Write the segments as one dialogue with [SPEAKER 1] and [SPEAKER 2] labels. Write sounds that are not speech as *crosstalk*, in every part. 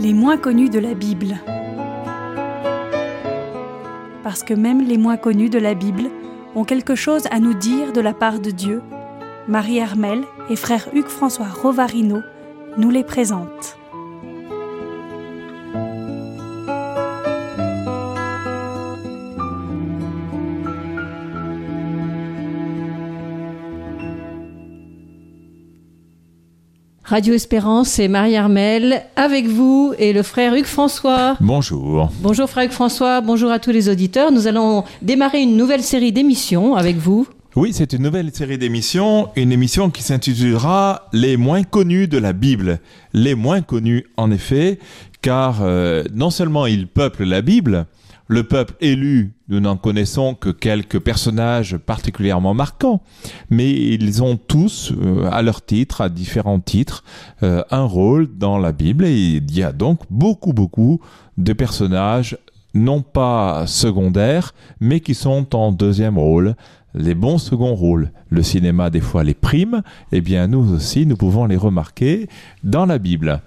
[SPEAKER 1] Les moins connus de la Bible. Parce que même les moins connus de la Bible ont quelque chose à nous dire de la part de Dieu, Marie Hermel et frère Hugues François Rovarino nous les présentent.
[SPEAKER 2] Radio Espérance et Marie Armel avec vous et le frère Hugues François.
[SPEAKER 3] Bonjour.
[SPEAKER 2] Bonjour frère Hugues François, bonjour à tous les auditeurs. Nous allons démarrer une nouvelle série d'émissions avec vous.
[SPEAKER 3] Oui, c'est une nouvelle série d'émissions, une émission qui s'intitulera Les moins connus de la Bible. Les moins connus, en effet, car euh, non seulement ils peuplent la Bible, le peuple élu, nous n'en connaissons que quelques personnages particulièrement marquants, mais ils ont tous, euh, à leur titre, à différents titres, euh, un rôle dans la Bible et il y a donc beaucoup, beaucoup de personnages non pas secondaires, mais qui sont en deuxième rôle, les bons seconds rôles. Le cinéma, des fois, les prime, eh bien, nous aussi, nous pouvons les remarquer dans la Bible.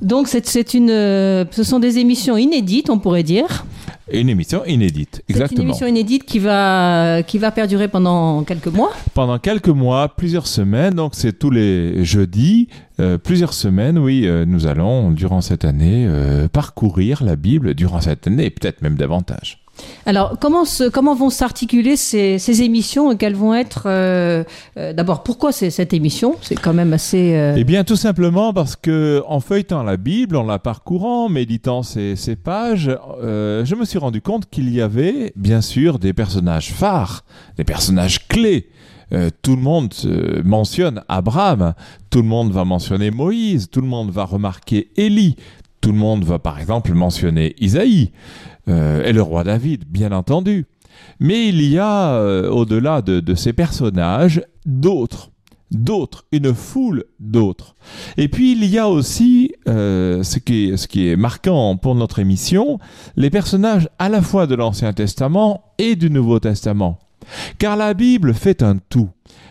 [SPEAKER 2] Donc, c'est une, euh, ce sont des émissions inédites, on pourrait dire.
[SPEAKER 3] Une émission inédite, exactement.
[SPEAKER 2] Une émission inédite qui va, qui va perdurer pendant quelques mois.
[SPEAKER 3] Pendant quelques mois, plusieurs semaines, donc c'est tous les jeudis, euh, plusieurs semaines, oui, euh, nous allons, durant cette année, parcourir la Bible durant cette année, et peut-être même davantage.
[SPEAKER 2] Alors, comment, comment vont s'articuler ces, ces émissions Quelles vont être euh, euh, D'abord, pourquoi cette émission? C'est quand même assez. euh,
[SPEAKER 3] Eh bien, tout simplement parce que en feuilletant la Bible, en la parcourant, méditant ces, ces pages, euh, je me suis rendu compte qu'il y avait, bien sûr, des personnages phares, des personnages clés. Tout le monde mentionne Abraham, tout le monde va mentionner Moïse, tout le monde va remarquer Élie, tout le monde va par exemple mentionner Isaïe euh, et le roi David, bien entendu. Mais il y a, euh, au-delà de, ces personnages, d'autres d'autres, une foule d'autres. Et puis il y a aussi, euh, ce, qui ce qui est marquant pour notre émission, les personnages à la fois de l'Ancien Testament et du Nouveau Testament. Car la Bible fait un tout.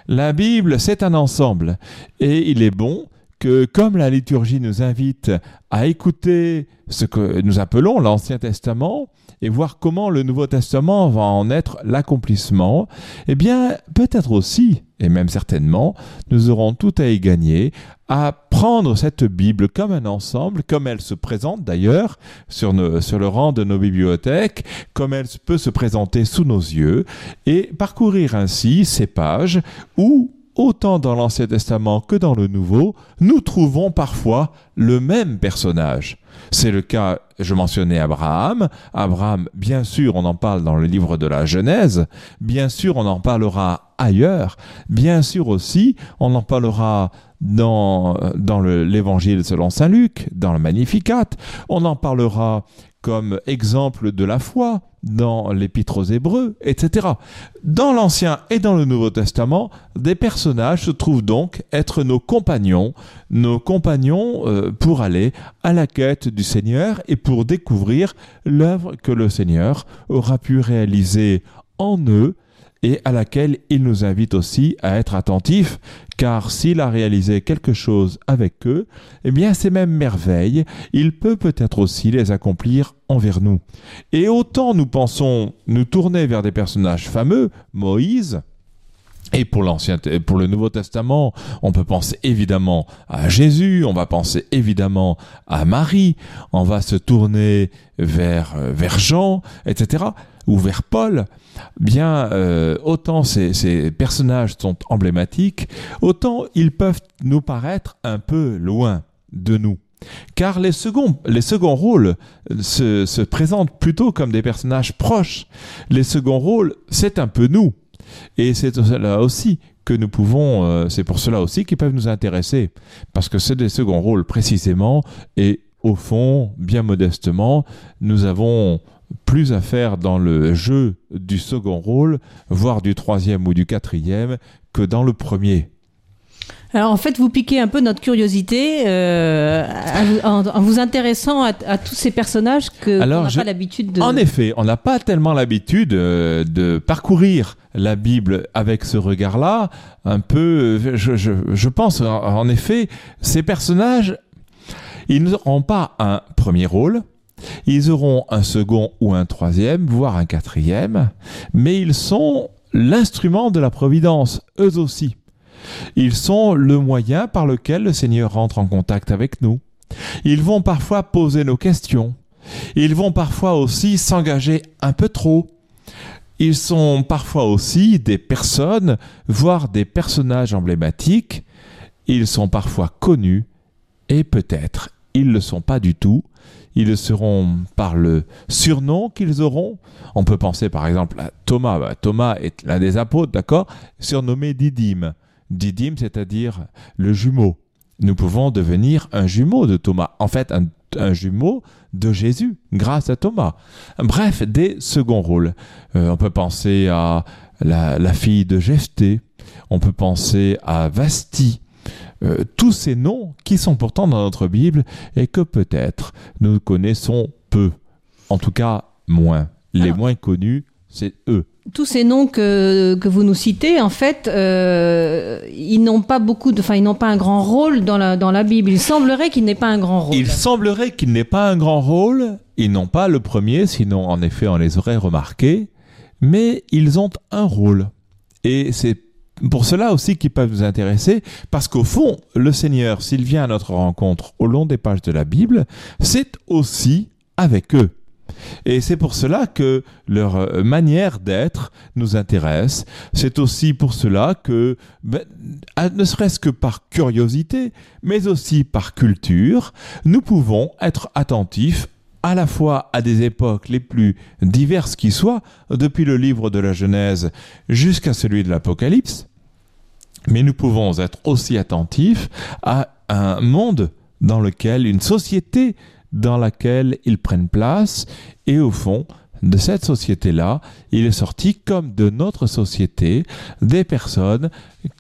[SPEAKER 3] La Bible, c'est un ensemble. Et il est bon que, comme la liturgie nous invite à écouter ce que nous appelons l'Ancien Testament, et voir comment le Nouveau Testament va en être l'accomplissement, eh bien, peut-être aussi, et même certainement, nous aurons tout à y gagner à prendre cette Bible comme un ensemble, comme elle se présente d'ailleurs sur, le rang de nos bibliothèques, comme elle peut se présenter sous nos yeux, et parcourir ainsi ces pages où, autant dans l'Ancien Testament que dans le Nouveau, nous trouvons parfois le même personnage. C'est le cas, je mentionnais Abraham. Abraham, bien sûr, on en parle dans le livre de la Genèse. Bien sûr, on en parlera ailleurs. Bien sûr aussi, on en parlera dans, dans le- l'évangile selon Saint Luc, dans le Magnificat. On en parlera comme exemple de la foi dans l'épître aux Hébreux, etc. Dans l'Ancien et dans le Nouveau Testament, des personnages se trouvent donc être nos compagnons, nos compagnons euh, pour aller à la quête du Seigneur et pour découvrir l'œuvre que le Seigneur aura pu réaliser en eux et à laquelle il nous invite aussi à être attentifs, car s'il a réalisé quelque chose avec eux, eh bien ces mêmes merveilles, il peut peut-être aussi les accomplir envers nous. Et autant nous pensons nous tourner vers des personnages fameux, Moïse, et pour l'Ancien, pour le Nouveau Testament, on peut penser évidemment à Jésus, on va penser évidemment à Marie, on va se tourner vers, euh, vers Jean, etc., ou vers Paul. Bien, euh, autant ces, ces personnages sont emblématiques, autant ils peuvent nous paraître un peu loin de nous. Car les seconds, les seconds rôles se, se présentent plutôt comme des personnages proches. Les seconds rôles, c'est un peu nous. Et c'est là aussi que nous pouvons, euh, c'est pour cela aussi qu'ils peuvent nous intéresser, parce que c'est des seconds rôles précisément, et au fond, bien modestement, nous avons plus à faire dans le jeu du second rôle, voire du troisième ou du quatrième, que dans le premier.
[SPEAKER 2] Alors en fait, vous piquez un peu notre curiosité euh, en, en vous intéressant à, à tous ces personnages que
[SPEAKER 3] Alors,
[SPEAKER 2] on n'a
[SPEAKER 3] je-
[SPEAKER 2] pas l'habitude de.
[SPEAKER 3] En effet, on n'a pas tellement l'habitude euh, de parcourir la Bible avec ce regard-là. Un peu, euh, je, je- je pense en, en effet, ces personnages, Ils n'auront pas un premier rôle, ils auront un second ou un troisième, voire un quatrième, mais ils sont l'instrument de la providence, eux aussi. Ils sont le moyen par lequel le Seigneur rentre en contact avec nous. Ils vont parfois poser nos questions. Ils vont parfois aussi s'engager un peu trop. Ils sont parfois aussi des personnes, voire des personnages emblématiques. Ils sont parfois connus et peut-être ils ne le sont pas du tout. Ils le seront par le surnom qu'ils auront. On peut penser par exemple à Thomas. Bah, Thomas est l'un des apôtres, d'accord? Surnommé Didyme. Didyme, c'est-à-dire le jumeau. Nous pouvons devenir un jumeau de Thomas. En fait, un, jumeau de Jésus, grâce à Thomas. Bref, des seconds rôles. Euh, on peut penser à la, fille de Jephthé. On peut penser à Vasti. Euh, tous ces noms qui sont pourtant dans notre Bible et que peut-être nous connaissons peu, en tout cas moins. Les moins connus, c'est eux.
[SPEAKER 2] Tous ces noms que, que vous nous citez, en fait, euh, ils n'ont pas beaucoup de, enfin, ils n'ont pas un grand rôle dans la, dans la Bible. Il semblerait qu'il n'ait pas un grand rôle.
[SPEAKER 3] Il semblerait qu'il n'ait pas un grand rôle. Ils n'ont pas le premier, sinon, en effet, on les aurait remarqués. Mais ils ont un rôle. Et c'est pour cela aussi qu'ils peuvent nous intéresser, parce qu'au fond, le Seigneur, s'il vient à notre rencontre au long des pages de la Bible, c'est aussi avec eux. Et c'est pour cela que leur euh, manière d'être nous intéresse. C'est aussi pour cela que, ben, ne serait-ce que par curiosité, mais aussi par culture, nous pouvons être attentifs à la fois à des époques les plus diverses qui soient, depuis le livre de la Genèse jusqu'à celui de l'Apocalypse, mais nous pouvons être aussi attentifs à un monde dans lequel, une société dans laquelle ils prennent place, et au fond, de cette société-là, il est sorti, comme de notre société, des personnes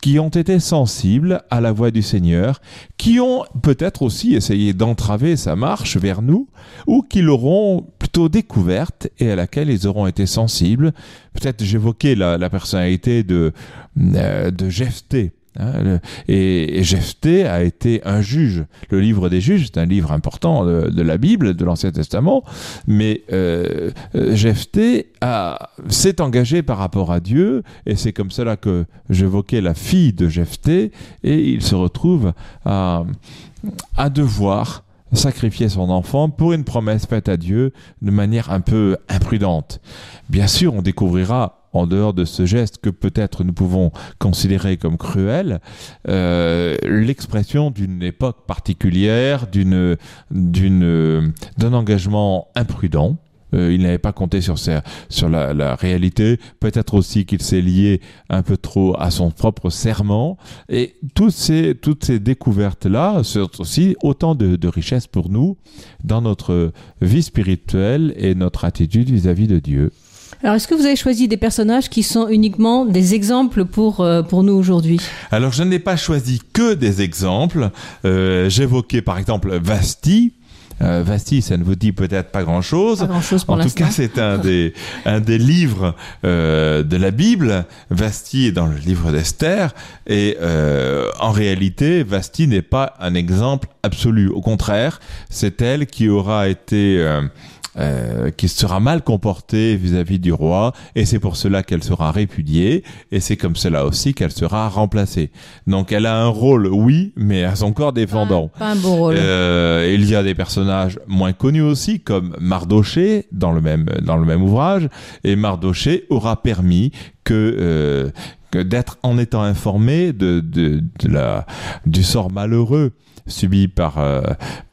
[SPEAKER 3] qui ont été sensibles à la voix du Seigneur, qui ont peut-être aussi essayé d'entraver sa marche vers nous, ou qui l'auront plutôt découverte et à laquelle ils auront été sensibles. Peut-être j'évoquais la, personnalité de, euh, de Jephthé Hein, et, Jephthé a été un juge. Le livre des juges, c'est un livre important de, la Bible, de l'Ancien Testament, mais euh, euh Jephthé s'est engagé par rapport à Dieu, et c'est comme cela que j'évoquais la fille de Jephthé, et il se retrouve à, à devoir sacrifier son enfant pour une promesse faite à Dieu de manière un peu imprudente. Bien sûr, on découvrira en dehors de ce geste que peut-être nous pouvons considérer comme cruel, euh, l'expression d'une époque particulière, d'une, d'une, d'un engagement imprudent. Euh, il n'avait pas compté sur, sur la, la réalité. Peut-être aussi qu'il s'est lié un peu trop à son propre serment. Et toutes ces, toutes ces découvertes-là sont aussi autant de, de richesses pour nous dans notre vie spirituelle et notre attitude vis-à-vis de Dieu.
[SPEAKER 2] Alors, est-ce que vous avez choisi des personnages qui sont uniquement des exemples pour, euh, pour nous aujourd'hui?
[SPEAKER 3] Alors, je n'ai pas choisi que des exemples. Euh, J'évoquais par exemple Vasti, euh, Vasti, ça ne vous dit peut-être pas grand-chose.
[SPEAKER 2] en
[SPEAKER 3] tout cas, c'est un des, un des livres euh, de la Bible. Vasti est dans le livre d'Esther. Et euh, en réalité, Vasti n'est pas un exemple absolu. Au contraire, c'est elle qui aura été... Euh, qui sera mal comportée vis-à-vis du roi, et c'est pour cela qu'elle sera répudiée, et c'est comme cela aussi qu'elle sera remplacée. Donc elle a un rôle, oui, mais à son corps défendant.
[SPEAKER 2] Pas, un beau rôle.
[SPEAKER 3] Euh, il y a des personnages moins connus aussi, comme Mardoché dans le même dans le même ouvrage, et Mardoché aura permis que euh, d'être en étant informé de, du sort malheureux subi par, euh,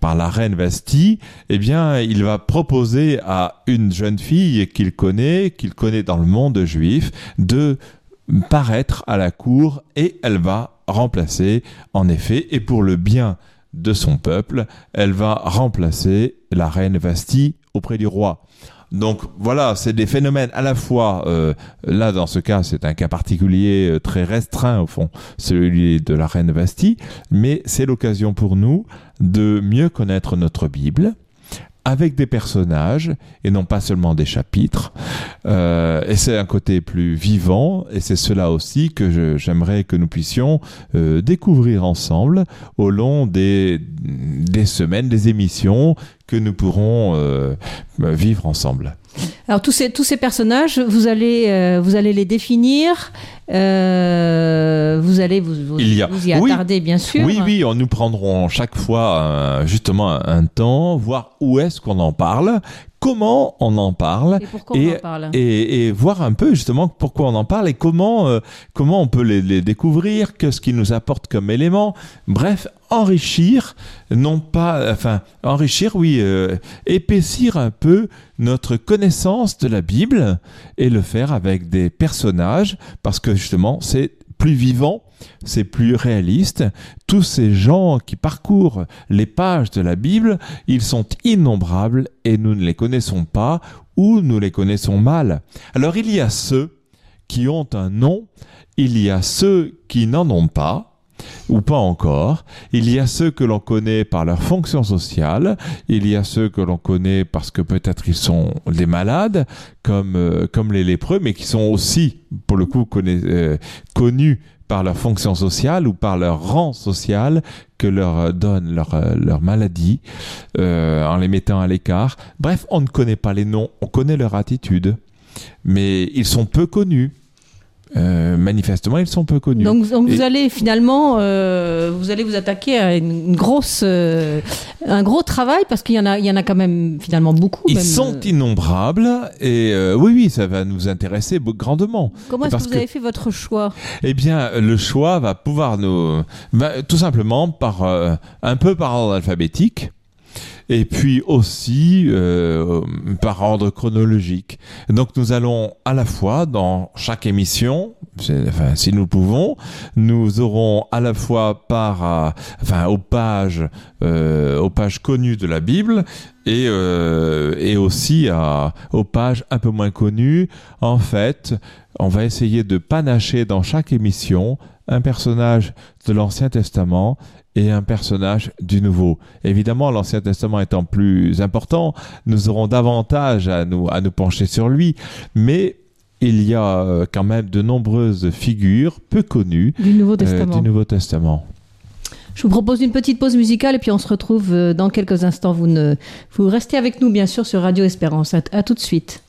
[SPEAKER 3] par la reine Vasti, eh bien, il va proposer à une jeune fille qu'il connaît, qu'il connaît dans le monde juif, de paraître à la cour et elle va remplacer, en effet, et pour le bien de son peuple, elle va remplacer la reine Vasti auprès du roi. Donc voilà, c'est des phénomènes à la fois, euh, là dans ce cas c'est un cas particulier euh, très restreint au fond, celui de la reine Bastille, mais c'est l'occasion pour nous de mieux connaître notre Bible, avec des personnages et non pas seulement des chapitres. Euh, et c'est un côté plus vivant et c'est cela aussi que j'aimerais que nous puissions euh, découvrir ensemble au long des, des semaines, des émissions que nous pourrons euh, vivre ensemble.
[SPEAKER 2] Alors tous ces, tous ces personnages, vous allez, euh, vous allez les définir, euh, vous allez vous, vous,
[SPEAKER 3] Il y, a...
[SPEAKER 2] y attarder bien sûr.
[SPEAKER 3] Oui, oui, nous prendrons chaque fois justement un temps, voir où est-ce qu'on en parle, comment on en parle
[SPEAKER 2] et,
[SPEAKER 3] et,
[SPEAKER 2] on en parle?
[SPEAKER 3] et, voir un peu justement pourquoi on en parle et comment, euh, comment on peut les, les découvrir, qu'est-ce qui nous apporte comme élément. Bref, enrichir, non pas, enfin, enrichir, oui, euh, épaissir un peu notre connaissance de la Bible et le faire avec des personnages parce que justement c'est plus vivant, c'est plus réaliste. Tous ces gens qui parcourent les pages de la Bible, ils sont innombrables et nous ne les connaissons pas ou nous les connaissons mal. Alors il y a ceux qui ont un nom, il y a ceux qui n'en ont pas, ou pas encore. Il y a ceux que l'on connaît par leur fonction sociale, il y a ceux que l'on connaît parce que peut-être ils sont des malades, comme, euh, les lépreux, mais qui sont aussi, pour le coup, euh, connus par leur fonction sociale ou par leur rang social que leur donne leur, euh, leur maladie en les mettant à l'écart. Bref, on ne connaît pas les noms, on connaît leur attitude, mais ils sont peu connus. Euh, manifestement, ils sont peu connus.
[SPEAKER 2] Donc, vous allez finalement, euh, vous allez vous attaquer à une grosse, euh, un gros travail parce qu'il y en a, il y en a quand même finalement beaucoup.
[SPEAKER 3] Ils sont innombrables et oui, oui, ça va nous intéresser grandement.
[SPEAKER 2] Comment est-ce que vous avez fait votre choix?
[SPEAKER 3] Eh bien, le choix va pouvoir nous, bah, tout simplement par un peu par ordre alphabétique et puis aussi euh, par ordre chronologique. Donc nous allons à la fois dans chaque émission, enfin, si nous pouvons, nous aurons à la fois par, enfin aux pages, euh, aux pages connues de la Bible et, euh, et aussi à, aux pages un peu moins connues. En fait, on va essayer de panacher dans chaque émission un personnage de l'Ancien Testament et un personnage du Nouveau. Évidemment, l'Ancien Testament étant plus important, nous aurons davantage à nous, à nous pencher sur lui, mais il y a euh, quand même de nombreuses figures peu connues
[SPEAKER 2] du Nouveau euh,
[SPEAKER 3] du Nouveau Testament.
[SPEAKER 2] Je vous propose une petite pause musicale et puis on se retrouve euh, dans quelques instants. Vous, ne, vous restez avec nous bien sûr sur Radio Espérance. à tout de suite.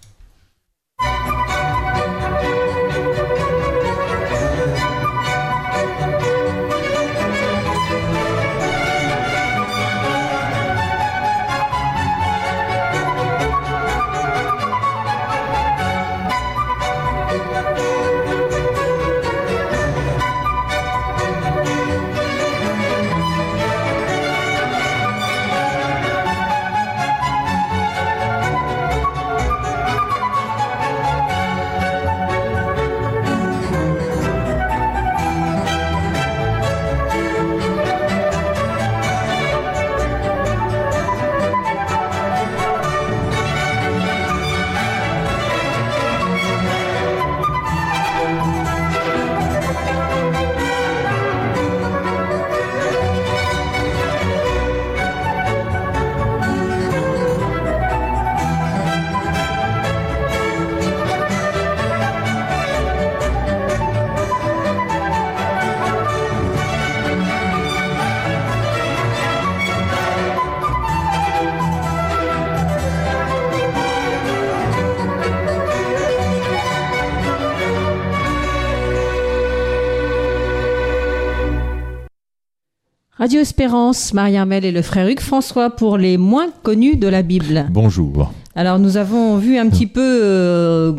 [SPEAKER 2] Radio Espérance, Marie-Armelle et le frère Hugues François pour les moins connus de la Bible.
[SPEAKER 3] Bonjour.
[SPEAKER 2] Alors nous avons vu un petit peu, euh,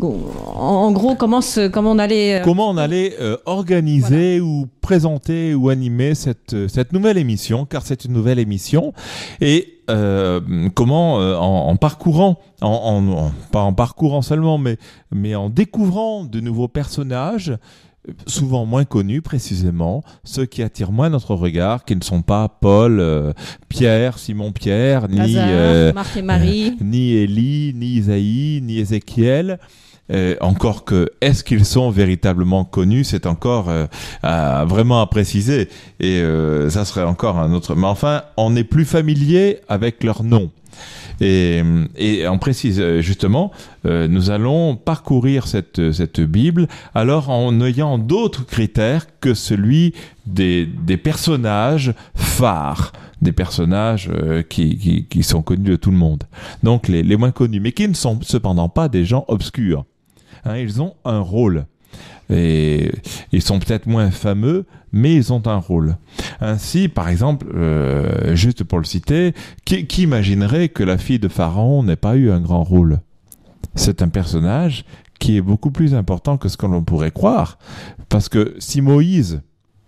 [SPEAKER 2] en gros, comment, comment on allait...
[SPEAKER 3] Euh, comment on allait euh, organiser ou présenter ou animer cette, cette nouvelle émission, car c'est une nouvelle émission. Et comment, en, parcourant, en, pas en parcourant seulement, mais, mais en découvrant de nouveaux personnages, souvent moins connus précisément, ceux qui attirent moins notre regard, qui ne sont pas Paul, euh, Pierre, Simon-Pierre, ni,
[SPEAKER 2] euh, et Marie. *laughs*
[SPEAKER 3] ni Élie, ni Isaïe, ni Ézéchiel. Euh, encore que est-ce qu'ils sont véritablement connus, c'est encore vraiment à préciser et ça serait encore un autre. Mais enfin, on est plus familier avec leur nom. Et, et on précise euh, justement, euh, nous allons parcourir cette, cette Bible alors en ayant d'autres critères que celui des, des personnages phares, des personnages euh, qui, qui, qui, sont connus de tout le monde. Donc les, les moins connus, mais qui ne sont cependant pas des gens obscurs. Hein, ils ont un rôle. Et ils sont peut-être moins fameux, mais ils ont un rôle. Ainsi, par exemple, euh, juste pour le citer, qui, qui imaginerait que la fille de Pharaon n'ait pas eu un grand rôle? C'est un personnage qui est beaucoup plus important que ce que l'on pourrait croire. Parce que si Moïse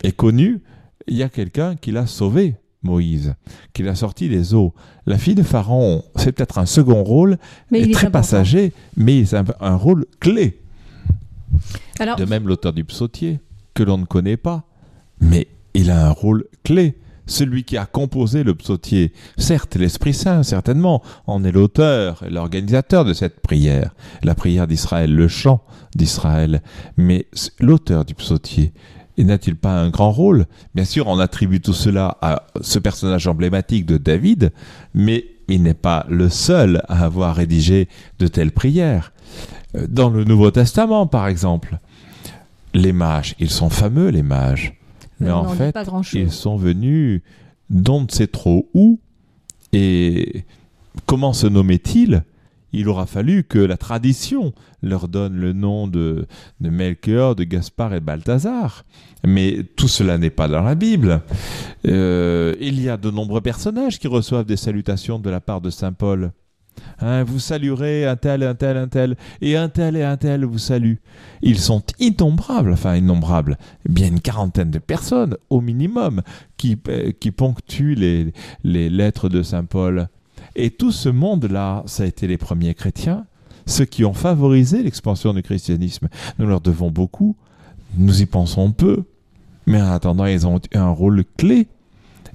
[SPEAKER 3] est connu, il y a quelqu'un qui l'a sauvé. Moïse, qui l'a sorti des eaux. La fille de Pharaon, c'est peut-être un second rôle,
[SPEAKER 2] Mais il est
[SPEAKER 3] très passager, mais c'est un, un rôle clé. De même l'auteur du psautier, que l'on ne connaît pas, mais il a un rôle clé. Celui qui a composé le psautier, certes l'Esprit Saint, certainement, en est l'auteur et l'organisateur de cette prière, la prière d'Israël, le chant d'Israël, mais l'auteur du psautier, n'a-t-il pas un grand rôle? Bien sûr, on attribue tout cela à ce personnage emblématique de David, mais il n'est pas le seul à avoir rédigé de telles prières. Dans le Nouveau Testament, par exemple, les mages, ils sont fameux, les mages. Mais en fait, ils sont venus d'on ne sait trop où. Et comment se nommaient-ils? Il aura fallu que la tradition leur donne le nom de, de Melchior, de Gaspard et de Balthazar. Mais tout cela n'est pas dans la Bible. Euh, il y a de nombreux personnages qui reçoivent des salutations de la part de Saint Paul. Hein, vous saluerez un tel, un tel, un tel, et un tel et un tel vous saluent. Ils sont innombrables, enfin innombrables, bien une quarantaine de personnes au minimum qui, euh, qui ponctuent les, les lettres de Saint Paul. Et tout ce monde-là, ça a été les premiers chrétiens, ceux qui ont favorisé l'expansion du christianisme. Nous leur devons beaucoup, nous y pensons peu, mais en attendant, ils ont eu un rôle clé.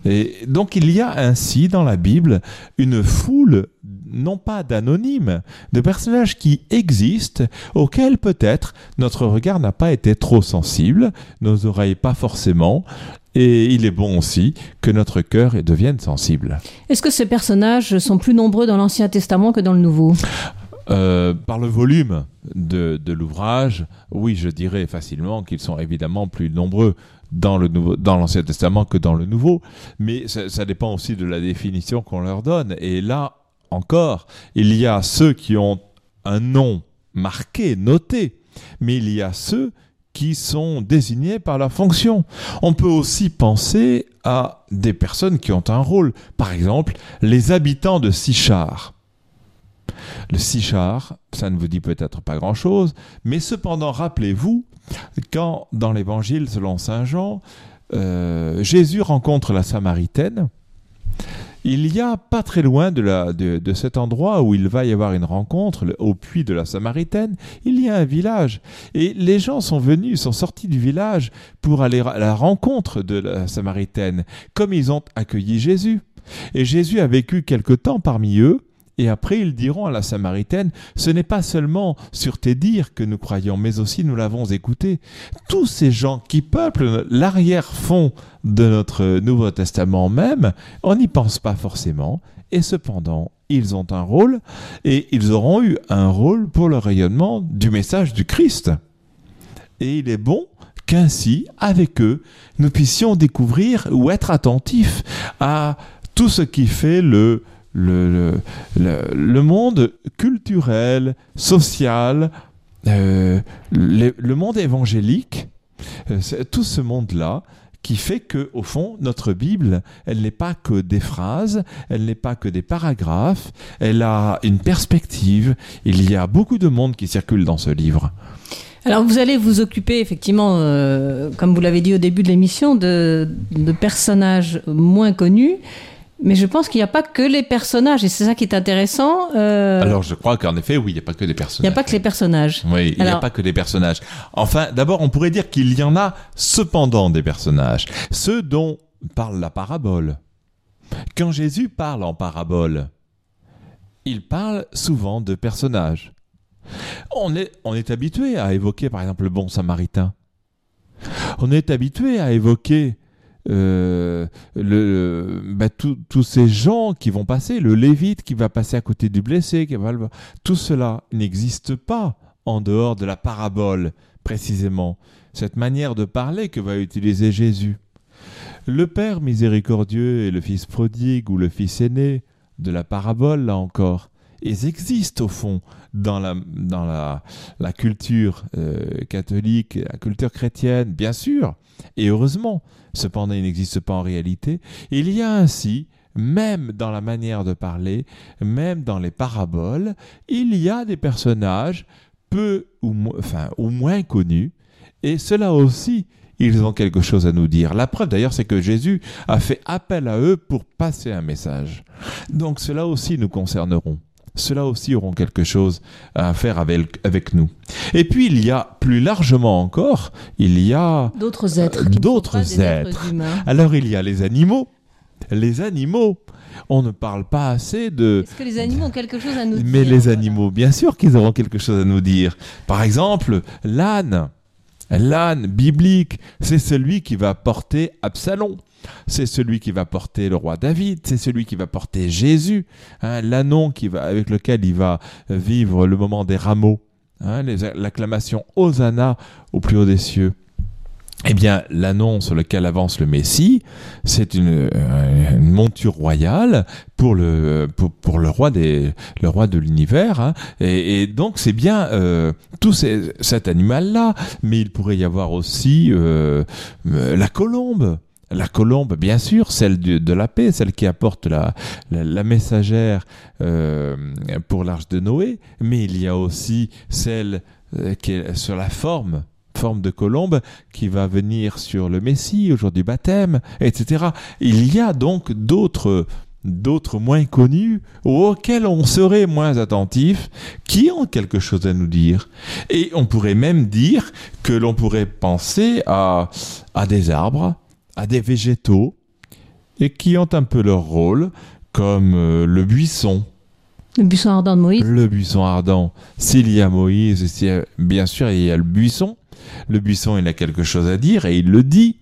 [SPEAKER 3] Et donc il y a ainsi dans la Bible une foule, non pas d'anonymes, de personnages qui existent, auxquels peut-être notre regard n'a pas été trop sensible, nos oreilles pas forcément, et il est bon aussi que notre cœur devienne sensible.
[SPEAKER 2] Est-ce que ces personnages sont plus nombreux dans l'Ancien Testament que dans le Nouveau?
[SPEAKER 3] Euh, par le volume de, de l'ouvrage, oui, je dirais facilement qu'ils sont évidemment plus nombreux dans le nouveau, dans l'Ancien Testament que dans le Nouveau, mais ça, ça dépend aussi de la définition qu'on leur donne. Et là encore, il y a ceux qui ont un nom marqué, noté, mais il y a ceux qui sont désignés par la fonction. On peut aussi penser à des personnes qui ont un rôle. Par exemple, les habitants de Sichar. Le Sichar, ça ne vous dit peut-être pas grand-chose, mais cependant, rappelez-vous, quand dans l'évangile selon Saint Jean, euh, Jésus rencontre la Samaritaine, il y a pas très loin de, la, de, de cet endroit où il va y avoir une rencontre, au puits de la Samaritaine, il y a un village. Et les gens sont venus, sont sortis du village pour aller à la rencontre de la Samaritaine, comme ils ont accueilli Jésus. Et Jésus a vécu quelque temps parmi eux, et après ils diront à la Samaritaine, ce n'est pas seulement sur tes dires que nous croyons, mais aussi nous l'avons écouté. Tous ces gens qui peuplent l'arrière-fond de notre Nouveau Testament même, on n'y pense pas forcément, et cependant, ils ont un rôle, et ils auront eu un rôle pour le rayonnement du message du Christ. Et il est bon qu'ainsi, avec eux, nous puissions découvrir ou être attentifs à tout ce qui fait le, le, le, monde culturel, social, euh, le, monde évangélique, euh, tout ce monde-là qui fait que, au fond, notre Bible, elle n'est pas que des phrases, elle n'est pas que des paragraphes, elle a une perspective. Il y a beaucoup de monde qui circule dans ce livre.
[SPEAKER 2] Alors vous allez vous occuper effectivement, euh, comme vous l'avez dit au début de l'émission, de, de personnages moins connus. Mais je pense qu'il n'y a pas que les personnages, et c'est ça qui est intéressant. euh,
[SPEAKER 3] Alors, je crois qu'en effet, oui, il n'y a pas que des
[SPEAKER 2] il n'y
[SPEAKER 3] personnages.
[SPEAKER 2] a pas que les personnages.
[SPEAKER 3] Oui, il n'y a pas que des personnages. Enfin, d'abord, on pourrait dire qu'il y en a cependant des personnages. Ceux dont parle la parabole. Quand Jésus parle en parabole, il parle souvent de personnages. On est, on est habitué à évoquer, par exemple, le bon samaritain. On est habitué à évoquer euh, le, bah, tous ces gens qui vont passer, le lévite qui va passer à côté du blessé, qui va tout cela n'existe pas en dehors de la parabole, précisément. Cette manière de parler que va utiliser Jésus. Le Père miséricordieux et le Fils prodigue ou le Fils aîné de la parabole, là encore, ils existent au fond dans la, dans la, la culture euh, catholique, la culture chrétienne, bien sûr, et heureusement. Cependant, ils n'existent pas en réalité. Il y a ainsi, même dans la manière de parler, même dans les paraboles, il y a des personnages peu ou, enfin, ou moins connus, et cela aussi, ils ont quelque chose à nous dire. La preuve d'ailleurs, c'est que Jésus a fait appel à eux pour passer un message. Donc cela aussi nous concerneront ceux-là aussi auront quelque chose à faire avec, avec, nous. Et puis il y a plus largement encore, il y a
[SPEAKER 2] d'autres êtres.
[SPEAKER 3] Euh, d'autres êtres. Alors il y a les animaux. Les animaux. On ne parle pas assez de.
[SPEAKER 2] Est-ce que les animaux ont quelque chose à nous dire
[SPEAKER 3] Mais les animaux, bien sûr qu'ils auront quelque chose à nous dire. Par exemple, l'âne. L'âne biblique, c'est celui qui va porter Absalom. C'est celui qui va porter le roi David, c'est celui qui va porter Jésus, hein, l'anon avec lequel il va vivre le moment des rameaux, hein, l'acclamation Hosanna au plus haut des cieux. Eh bien, l'annonce sur lequel avance le Messie, c'est une, euh, monture royale pour le pour, le roi des le roi de l'univers. Hein. Et, donc c'est bien euh, tout cet animal là, mais il pourrait y avoir aussi euh, la colombe. La colombe, bien sûr, celle de, la paix, celle qui apporte la, la, messagère euh, pour l'arche de Noé, mais il y a aussi celle euh, qui est sur la forme forme de colombe qui va venir sur le Messie au jour du baptême, etc. Il y a donc d'autres d'autres moins connus auxquels on serait moins attentif, qui ont quelque chose à nous dire. Et on pourrait même dire que l'on pourrait penser à, à des arbres, à des végétaux et qui ont un peu leur rôle, comme euh, le buisson.
[SPEAKER 2] Le buisson ardent de Moïse
[SPEAKER 3] Le buisson ardent. S'il y a Moïse, bien sûr, il y a le buisson. Le buisson, il a quelque chose à dire et il le dit.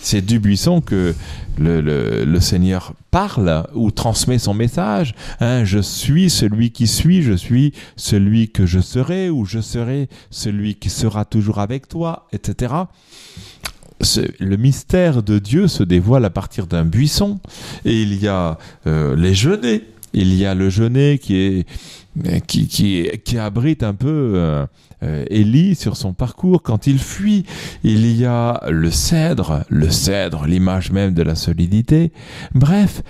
[SPEAKER 3] C'est du buisson que le, Seigneur parle ou transmet son message. Hein, je suis celui qui suis, je suis celui que je serai, ou je serai celui qui sera toujours avec toi, etc le mystère de Dieu se dévoile à partir d'un buisson. Et il y a euh, les genêts. Il y a le genêt qui est qui, qui, abrite un peu euh, euh, Élie sur son parcours quand il fuit. Il y a le cèdre, le cèdre, l'image même de la solidité. Bref,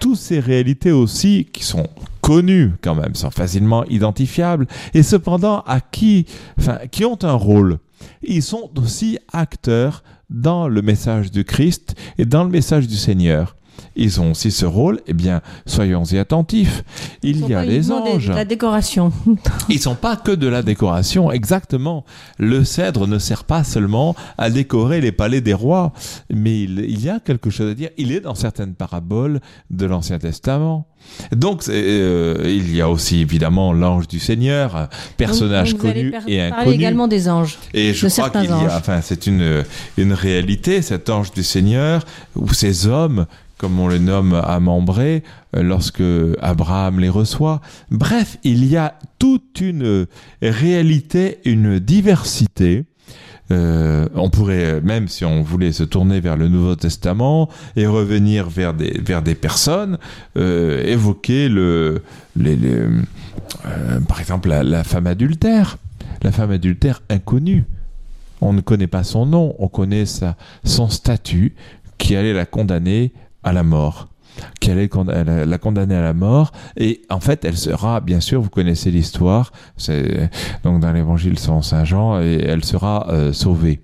[SPEAKER 3] toutes ces réalités aussi qui sont connues quand même, sont facilement identifiables et cependant à qui, enfin, qui ont un rôle? Ils sont aussi acteurs dans le message du Christ et dans le message du Seigneur. Ils ont aussi ce rôle, eh bien, soyons-y attentifs. Il y a les anges.
[SPEAKER 2] la décoration. *laughs*
[SPEAKER 3] Ils sont pas que de la décoration, exactement. Le cèdre ne sert pas seulement à décorer les palais des rois, mais il, y a quelque chose à dire. Il est dans certaines paraboles de l'Ancien Testament. Donc, euh, il y a aussi évidemment l'ange du Seigneur, personnage connu et inconnu.
[SPEAKER 2] également des anges.
[SPEAKER 3] Et je crois qu'il y a, enfin, c'est une, une réalité, cet ange du Seigneur, ou ces hommes comme on les nomme à euh, lorsque Abraham les reçoit. Bref, il y a toute une réalité, une diversité. Euh, on pourrait, même si on voulait se tourner vers le Nouveau Testament et revenir vers des, vers des personnes, euh, évoquer le, par exemple la, la femme adultère, la femme adultère inconnue. On ne connaît pas son nom, on connaît son statut qui allait la condamner à la mort. Qu'elle est la condamnée à la mort. Et en fait elle sera bien sûr vous connaissez l'histoire c'est donc dans l'évangile selon saint Jean et elle sera euh, sauvée.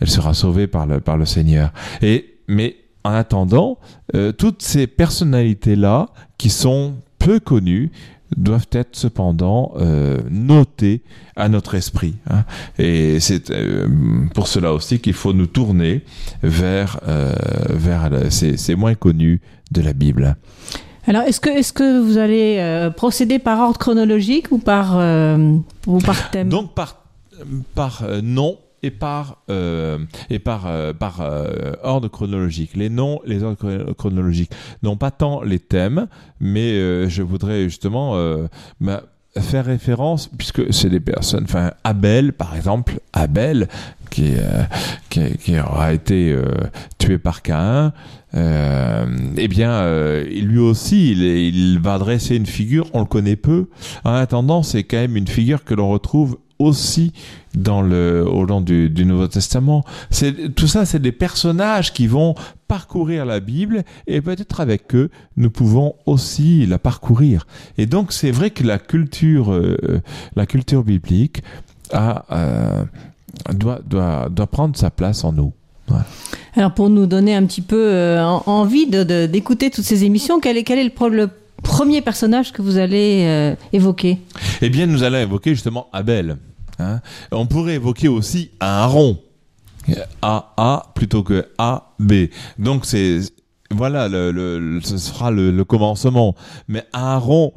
[SPEAKER 3] Elle sera sauvée par le par le Seigneur. Et mais en attendant euh, toutes ces personnalités là qui sont peu connues doivent être cependant euh, notés à notre esprit. Hein. Et c'est euh, pour cela aussi qu'il faut nous tourner vers, euh, vers ces, moins connus de la Bible.
[SPEAKER 2] Alors, est-ce que, est que vous allez procéder par ordre chronologique ou par, ou par thème?
[SPEAKER 3] Donc, par, par non, et par, euh, et par, euh, par euh, ordre chronologique. Les noms, les ordres chronologiques. Non pas tant les thèmes, mais je voudrais justement faire référence, puisque c'est des personnes, enfin Abel par exemple, Abel qui, qui, qui, aura été tué par Caïn, euh, eh bien, euh, lui aussi, il, il, va dresser une figure, on le connaît peu. En attendant, c'est quand même une figure que l'on retrouve aussi dans le, au long du, du Nouveau Testament. C'est, tout ça, c'est des personnages qui vont parcourir la Bible et peut-être avec eux, nous pouvons aussi la parcourir. Et donc, c'est vrai que la culture, euh, la culture biblique a, euh, doit, doit, doit prendre sa place en nous.
[SPEAKER 2] Alors pour nous donner un petit peu euh, envie d'écouter toutes ces émissions, quel est, quel est le, premier personnage que vous allez euh, évoquer?
[SPEAKER 3] Eh bien, nous allons évoquer justement Abel. Hein. On pourrait évoquer aussi Aaron. A-A plutôt que A-B. Donc c'est voilà, ce sera le, commencement. Mais Aaron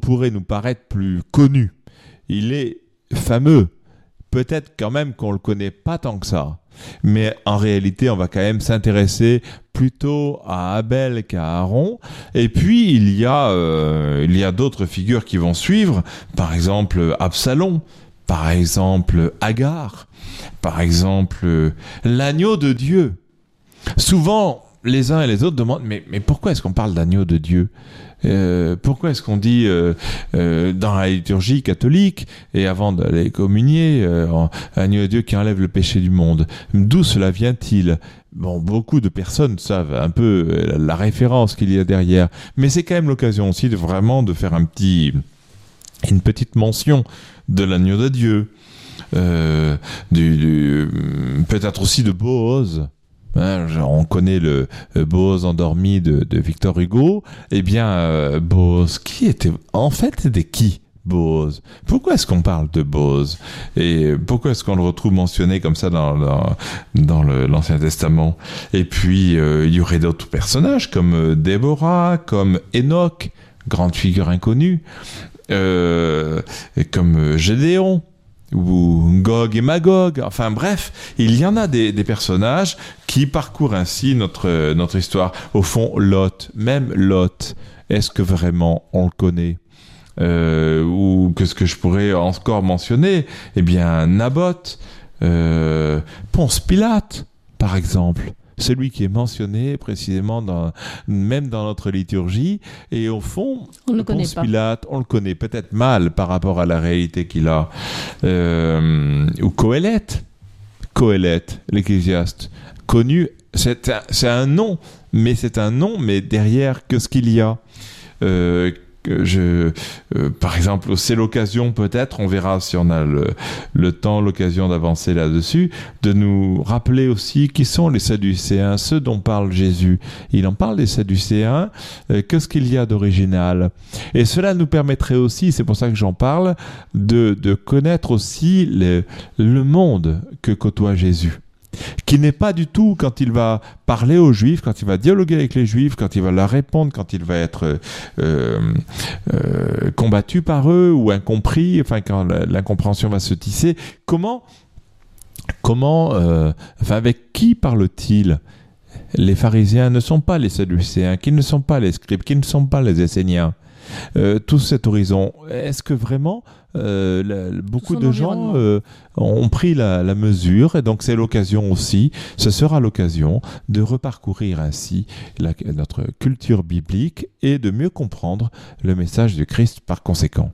[SPEAKER 3] pourrait nous paraître plus connu. Il est fameux. Peut-être quand même qu'on le connaît pas tant que ça. Mais en réalité, on va quand même s'intéresser plutôt à Abel qu'à Aaron. Et puis, il y a, euh, il y a d'autres figures qui vont suivre. Par exemple, Absalom. Par exemple, Agar. Par exemple, l'agneau de Dieu. Souvent, les uns et les autres demandent, mais, mais pourquoi est-ce qu'on parle d'agneau de Dieu? Euh, pourquoi est-ce qu'on dit euh, euh, dans la liturgie catholique et avant d'aller communier agneau de Dieu qui enlève le péché du monde D'où cela vient-il? Bon, beaucoup de personnes savent un peu la référence qu'il y a derrière, mais c'est quand même l'occasion aussi de vraiment de faire un petit, une petite mention de l'agneau de Dieu, du, du peut-être aussi de Boaz, Hein, on connaît le euh, Bose endormi de, Victor Hugo. Eh bien, euh, Bose, qui était en fait c'était qui Bose? Pourquoi est-ce qu'on parle de Bose? Et pourquoi est-ce qu'on le retrouve mentionné comme ça dans, dans, l'Ancien Testament? Et puis, euh, il y aurait d'autres personnages comme Déborah, comme Enoch, grande figure inconnue, et comme Gédéon ou Gog et Magog. Enfin bref, il y en a des, personnages qui parcourent ainsi notre, notre histoire. Au fond, Lot, même Lot, est-ce que vraiment on le connaît? Euh, Ou qu'est-ce que je pourrais encore mentionner? Eh bien, Naboth, euh, Ponce Pilate, par exemple celui qui est mentionné précisément dans, même dans notre liturgie. Et au fond,
[SPEAKER 2] on le connaît
[SPEAKER 3] Pilate, on le connaît peut-être mal par rapport à la réalité qu'il a. Euh, ou Coëlette, Coëlette, l'ecclésiaste, connu, c'est un, un, nom, mais c'est un nom, mais derrière, que ce qu'il y a euh, je, euh, par exemple, c'est l'occasion peut-être, on verra si on a le, temps, l'occasion d'avancer là-dessus, de nous rappeler aussi qui sont les Sadducéens, ceux dont parle Jésus. Il en parle des Sadducéens, euh, qu'est-ce qu'il y a d'original? Et cela nous permettrait aussi, c'est pour ça que j'en parle, de, de connaître aussi le monde que côtoie Jésus qui n'est pas du tout quand il va parler aux juifs, quand il va dialoguer avec les juifs, quand il va leur répondre, quand il va être euh, euh, combattu par eux ou incompris, enfin quand l'incompréhension va se tisser. Comment, comment, euh, enfin avec qui parle-t-il? Les pharisiens ne sont pas les sadducéens, qui ne sont pas les scribes, qui ne sont pas les esséniens. Tout cet horizon, est-ce que vraiment euh, beaucoup de gens euh, ont pris la, mesure et donc c'est l'occasion aussi, ce sera l'occasion de reparcourir ainsi notre culture biblique et de mieux comprendre le message du Christ par conséquent.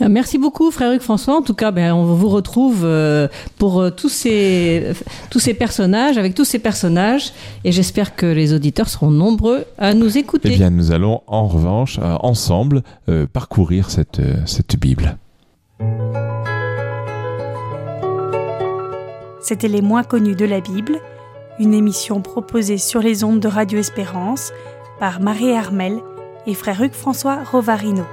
[SPEAKER 2] Euh, merci beaucoup, frère Hugues François. En tout cas, ben, on vous retrouve pour tous, ces, tous ces personnages, avec tous ces personnages, et j'espère que les auditeurs seront nombreux à nous écouter.
[SPEAKER 3] Eh bien, nous allons en revanche, ensemble, parcourir cette, cette Bible.
[SPEAKER 1] C'était Les moins connus de la Bible, une émission proposée sur les ondes de Radio Espérance par Marie Armel et frère Hugues François Rovarino.